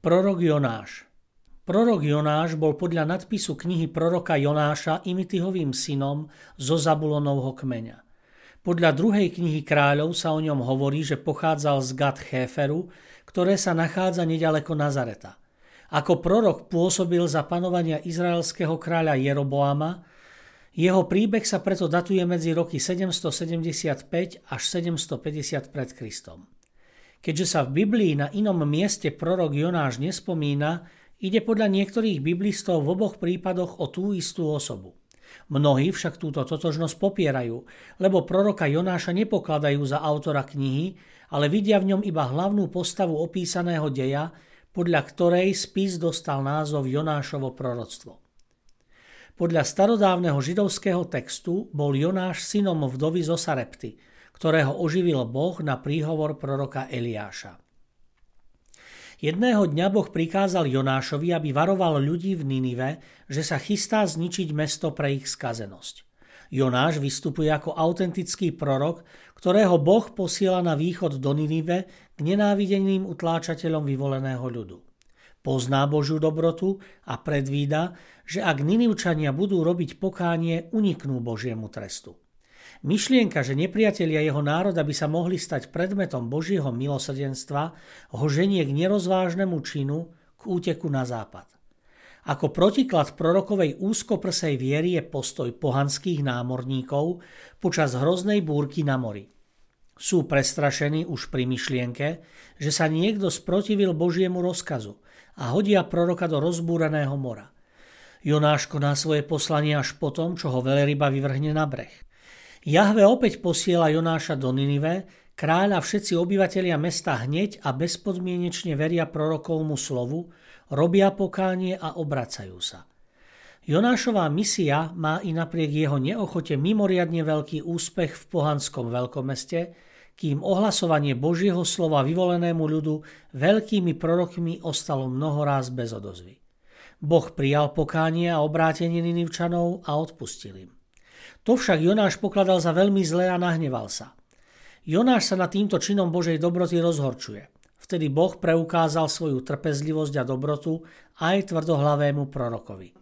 Prorok Jonáš Prorok Jonáš bol podľa nadpisu knihy proroka Jonáša Imityhovým synom zo Zabulonovho kmeňa. Podľa druhej knihy kráľov sa o ňom hovorí, že pochádzal z Gad Chéferu, ktoré sa nachádza nedaleko Nazareta. Ako prorok pôsobil za panovania izraelského kráľa Jeroboama, jeho príbeh sa preto datuje medzi roky 775 až 750 pred Kristom. Keďže sa v Biblii na inom mieste prorok Jonáš nespomína, ide podľa niektorých biblistov v oboch prípadoch o tú istú osobu. Mnohí však túto totožnosť popierajú, lebo proroka Jonáša nepokladajú za autora knihy, ale vidia v ňom iba hlavnú postavu opísaného deja, podľa ktorej spis dostal názov Jonášovo proroctvo. Podľa starodávneho židovského textu bol Jonáš synom vdovy zo Sarepty – ktorého oživil Boh na príhovor proroka Eliáša. Jedného dňa Boh prikázal Jonášovi, aby varoval ľudí v Ninive, že sa chystá zničiť mesto pre ich skazenosť. Jonáš vystupuje ako autentický prorok, ktorého Boh posiela na východ do Ninive k nenávideným utláčateľom vyvoleného ľudu. Pozná Božiu dobrotu a predvída, že ak Ninivčania budú robiť pokánie, uniknú Božiemu trestu. Myšlienka, že nepriatelia jeho národa by sa mohli stať predmetom Božieho milosrdenstva, ho ženie k nerozvážnemu činu, k úteku na západ. Ako protiklad prorokovej úzkoprsej viery je postoj pohanských námorníkov počas hroznej búrky na mori. Sú prestrašení už pri myšlienke, že sa niekto sprotivil Božiemu rozkazu a hodia proroka do rozbúreného mora. Jonáško na svoje poslanie až potom, čo ho veľryba vyvrhne na breh. Jahve opäť posiela Jonáša do Ninive, kráľ a všetci obyvatelia mesta hneď a bezpodmienečne veria prorokovmu slovu, robia pokánie a obracajú sa. Jonášová misia má i napriek jeho neochote mimoriadne veľký úspech v pohanskom veľkomeste, kým ohlasovanie Božieho slova vyvolenému ľudu veľkými prorokmi ostalo mnohoráz bez odozvy. Boh prijal pokánie a obrátenie Ninivčanov a odpustil im. To však Jonáš pokladal za veľmi zlé a nahneval sa. Jonáš sa nad týmto činom Božej dobroty rozhorčuje. Vtedy Boh preukázal svoju trpezlivosť a dobrotu aj tvrdohlavému prorokovi.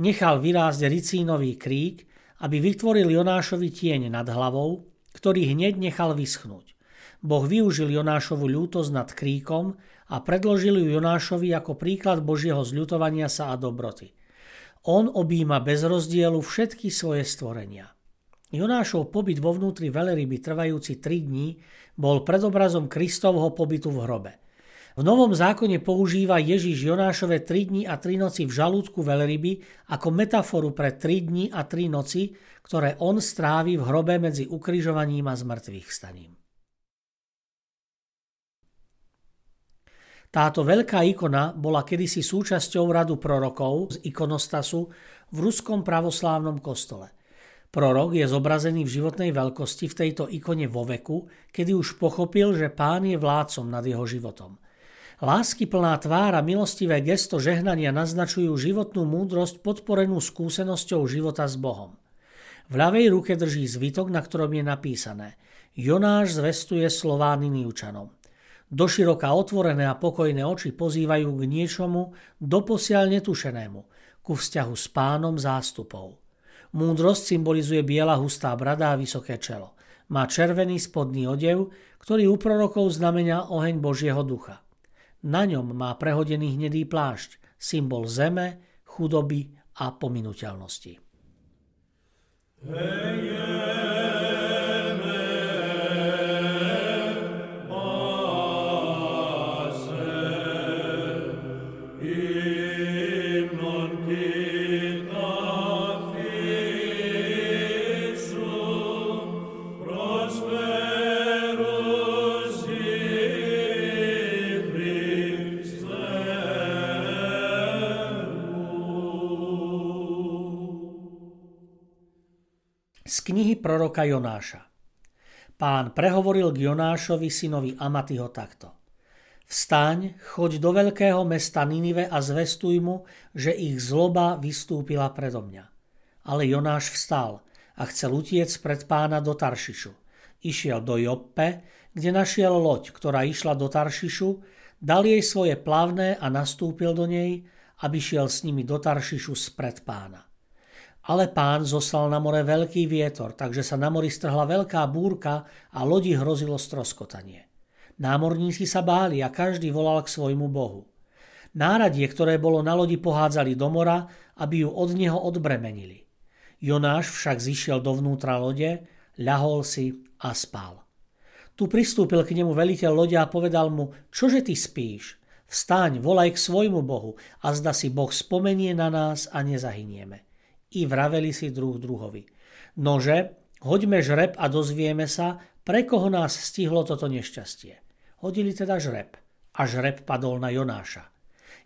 Nechal vyrásť ricínový krík, aby vytvoril Jonášovi tieň nad hlavou, ktorý hneď nechal vyschnúť. Boh využil Jonášovu ľútosť nad kríkom a predložil ju Jonášovi ako príklad Božieho zľutovania sa a dobroty. On objíma bez rozdielu všetky svoje stvorenia. Jonášov pobyt vo vnútri veľryby trvajúci 3 dní bol predobrazom Kristovho pobytu v hrobe. V Novom zákone používa Ježiš Jonášove 3 dní a 3 noci v žalúdku veľryby ako metaforu pre 3 dní a 3 noci, ktoré on strávi v hrobe medzi ukrižovaním a zmrtvých staním. Táto veľká ikona bola kedysi súčasťou radu prorokov z ikonostasu v ruskom pravoslávnom kostole. Prorok je zobrazený v životnej veľkosti v tejto ikone vo veku, kedy už pochopil, že pán je vládcom nad jeho životom. Lásky plná tvár milostivé gesto žehnania naznačujú životnú múdrosť podporenú skúsenosťou života s Bohom. V ľavej ruke drží zvitok, na ktorom je napísané Jonáš zvestuje slová Niniučanom. Doširoka otvorené a pokojné oči pozývajú k niečomu doposiaľ netušenému, ku vzťahu s pánom zástupov. Múdrosť symbolizuje biela hustá brada a vysoké čelo. Má červený spodný odev, ktorý u prorokov znamenia oheň Božieho ducha. Na ňom má prehodený hnedý plášť, symbol zeme, chudoby a pominuteľnosti. Hey, knihy proroka Jonáša. Pán prehovoril k Jonášovi synovi Amatyho takto. Vstaň, choď do veľkého mesta Ninive a zvestuj mu, že ich zloba vystúpila predo mňa. Ale Jonáš vstal a chcel utiec pred pána do Taršišu. Išiel do Joppe, kde našiel loď, ktorá išla do Taršišu, dal jej svoje plavné a nastúpil do nej, aby šiel s nimi do Taršišu spred pána. Ale pán zoslal na more veľký vietor, takže sa na mori strhla veľká búrka a lodi hrozilo stroskotanie. Námorníci sa báli a každý volal k svojmu bohu. Náradie, ktoré bolo na lodi, pohádzali do mora, aby ju od neho odbremenili. Jonáš však zišiel dovnútra lode, ľahol si a spal. Tu pristúpil k nemu veliteľ lode a povedal mu, čože ty spíš? Vstaň, volaj k svojmu Bohu a zda si Boh spomenie na nás a nezahynieme i vraveli si druh druhovi. Nože, hoďme žreb a dozvieme sa, pre koho nás stihlo toto nešťastie. Hodili teda žreb a žreb padol na Jonáša.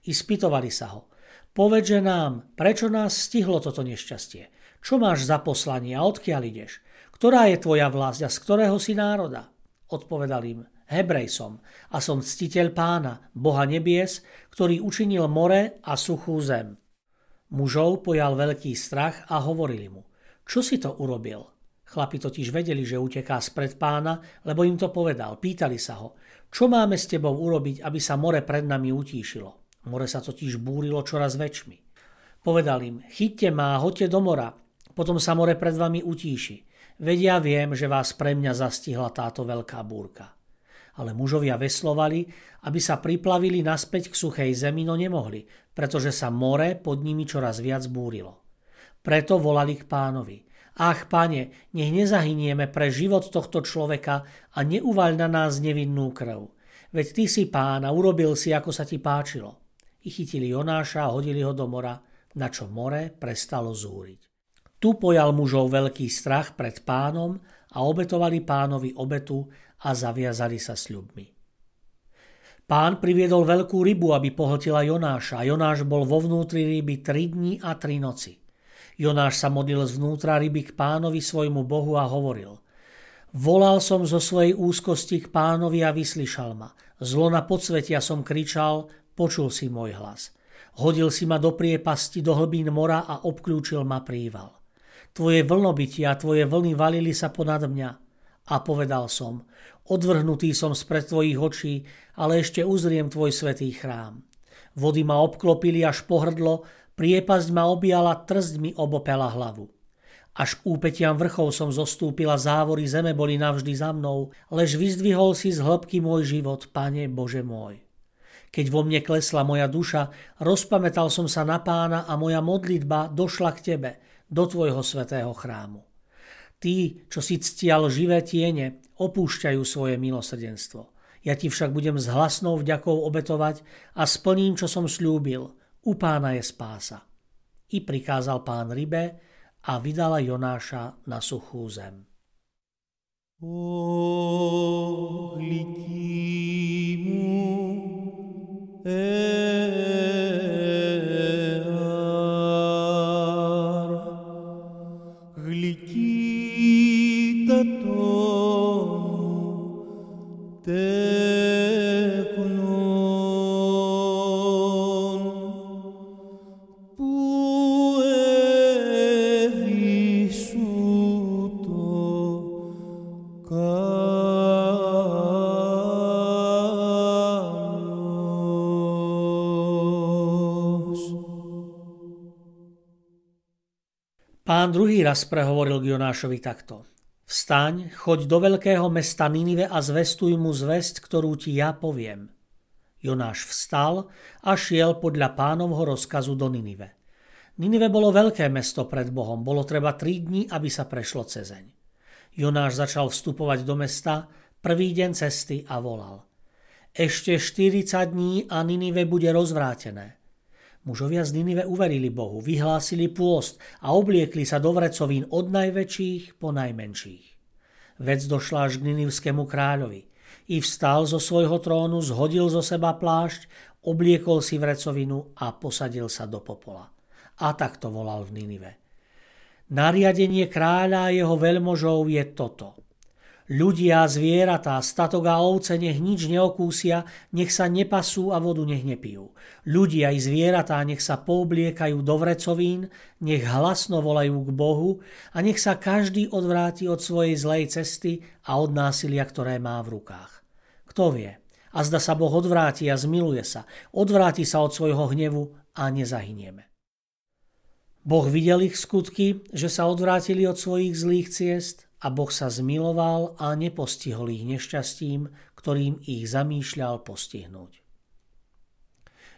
I spýtovali sa ho. Povedže nám, prečo nás stihlo toto nešťastie? Čo máš za poslanie a odkiaľ ideš? Ktorá je tvoja vlast a z ktorého si národa? Odpovedal im, Hebrej som a som ctiteľ pána, Boha nebies, ktorý učinil more a suchú zem. Mužov pojal veľký strach a hovorili mu, čo si to urobil? Chlapi totiž vedeli, že uteká spred pána, lebo im to povedal. Pýtali sa ho, čo máme s tebou urobiť, aby sa more pred nami utíšilo. More sa totiž búrilo čoraz väčšmi. Povedal im, chyťte ma a hoďte do mora, potom sa more pred vami utíši. Vedia viem, že vás pre mňa zastihla táto veľká búrka ale mužovia veslovali, aby sa priplavili naspäť k suchej zemi, no nemohli, pretože sa more pod nimi čoraz viac búrilo. Preto volali k pánovi. Ach, pane, nech nezahynieme pre život tohto človeka a neuvaľ na nás nevinnú krv. Veď ty si pán a urobil si, ako sa ti páčilo. I chytili Jonáša a hodili ho do mora, na čo more prestalo zúriť. Tu pojal mužov veľký strach pred pánom a obetovali pánovi obetu a zaviazali sa sľubmi. Pán priviedol veľkú rybu, aby pohltila Jonáša a Jonáš bol vo vnútri ryby tri dni a tri noci. Jonáš sa modlil zvnútra ryby k pánovi svojmu bohu a hovoril Volal som zo svojej úzkosti k pánovi a vyslyšal ma. Zlo na podsvetia som kričal, počul si môj hlas. Hodil si ma do priepasti, do hlbín mora a obklúčil ma príval. Tvoje vlnobytia, tvoje vlny valili sa ponad mňa. A povedal som, Odvrhnutý som spred tvojich očí, ale ešte uzriem tvoj svetý chrám. Vody ma obklopili až pohrdlo, priepasť ma objala, trzť mi obopela hlavu. Až k úpetiam vrchov som zostúpila, závory zeme boli navždy za mnou, lež vyzdvihol si z hĺbky môj život, Pane Bože môj. Keď vo mne klesla moja duša, rozpamätal som sa na pána a moja modlitba došla k tebe, do tvojho svetého chrámu. Tí, čo si ctial živé tiene, opúšťajú svoje milosrdenstvo. Ja ti však budem s hlasnou vďakou obetovať a splním, čo som slúbil. U pána je spása. I prikázal pán rybe a vydala Jonáša na suchú zem. O, Pán druhý raz prehovoril k Jonášovi takto. Vstaň, choď do veľkého mesta Ninive a zvestuj mu zväzť, ktorú ti ja poviem. Jonáš vstal a šiel podľa pánovho rozkazu do Ninive. Ninive bolo veľké mesto pred Bohom, bolo treba tri dní, aby sa prešlo cezeň. Jonáš začal vstupovať do mesta prvý deň cesty a volal. Ešte 40 dní a Ninive bude rozvrátené. Mužovia z Ninive uverili Bohu, vyhlásili pôst a obliekli sa do vrecovín od najväčších po najmenších. Vec došla až k ninivskému kráľovi. I vstal zo svojho trónu, zhodil zo seba plášť, obliekol si vrecovinu a posadil sa do popola. A takto volal v Ninive. Nariadenie kráľa a jeho veľmožov je toto. Ľudia, zvieratá, statok a ovce nech nič neokúsia, nech sa nepasú a vodu nech nepijú. Ľudia i zvieratá nech sa poobliekajú do vrecovín, nech hlasno volajú k Bohu a nech sa každý odvráti od svojej zlej cesty a od násilia, ktoré má v rukách. Kto vie? A zda sa Boh odvráti a zmiluje sa, odvráti sa od svojho hnevu a nezahynieme. Boh videl ich skutky, že sa odvrátili od svojich zlých ciest a Boh sa zmiloval a nepostihol ich nešťastím, ktorým ich zamýšľal postihnúť.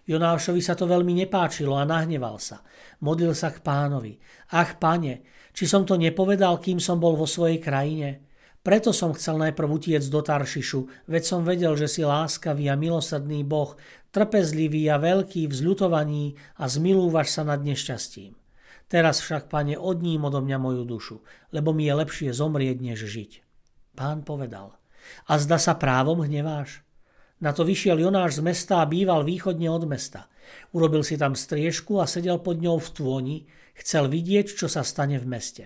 Jonášovi sa to veľmi nepáčilo a nahneval sa. Modlil sa k pánovi. Ach, pane, či som to nepovedal, kým som bol vo svojej krajine? Preto som chcel najprv utiec do Taršišu, veď som vedel, že si láskavý a milosrdný Boh, trpezlivý a veľký v zľutovaní a zmilúvaš sa nad nešťastím. Teraz však, pane, odním odo mňa moju dušu, lebo mi je lepšie zomrieť, než žiť. Pán povedal, a zda sa právom hneváš? Na to vyšiel Jonáš z mesta a býval východne od mesta. Urobil si tam striežku a sedel pod ňou v tvoni, chcel vidieť, čo sa stane v meste.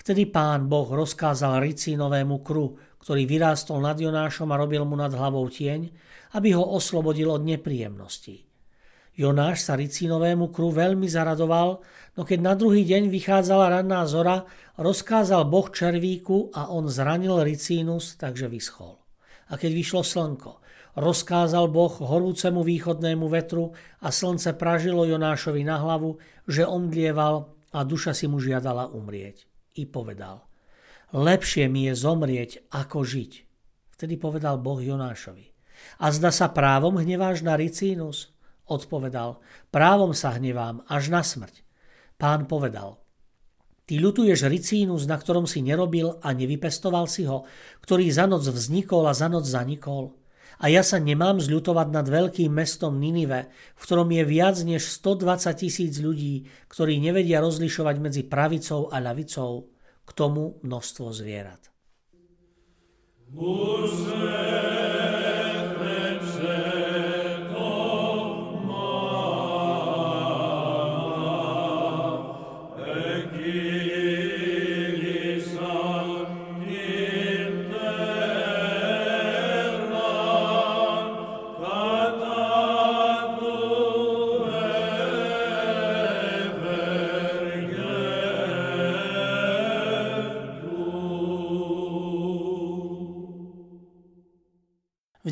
Vtedy pán Boh rozkázal ricínovému kru, ktorý vyrástol nad Jonášom a robil mu nad hlavou tieň, aby ho oslobodil od nepríjemností. Jonáš sa Ricínovému kru veľmi zaradoval, no keď na druhý deň vychádzala ranná zora, rozkázal boh červíku a on zranil Ricínus, takže vyschol. A keď vyšlo slnko, rozkázal boh horúcemu východnému vetru a slnce pražilo Jonášovi na hlavu, že omdlieval a duša si mu žiadala umrieť. I povedal, lepšie mi je zomrieť, ako žiť. Vtedy povedal boh Jonášovi, a zda sa právom hneváš na Ricínus? Odpovedal, právom sa hnevám, až na smrť. Pán povedal, ty ľutuješ ricínus, na ktorom si nerobil a nevypestoval si ho, ktorý za noc vznikol a za noc zanikol. A ja sa nemám zľutovať nad veľkým mestom Ninive, v ktorom je viac než 120 tisíc ľudí, ktorí nevedia rozlišovať medzi pravicou a ľavicou, k tomu množstvo zvierat. Musím.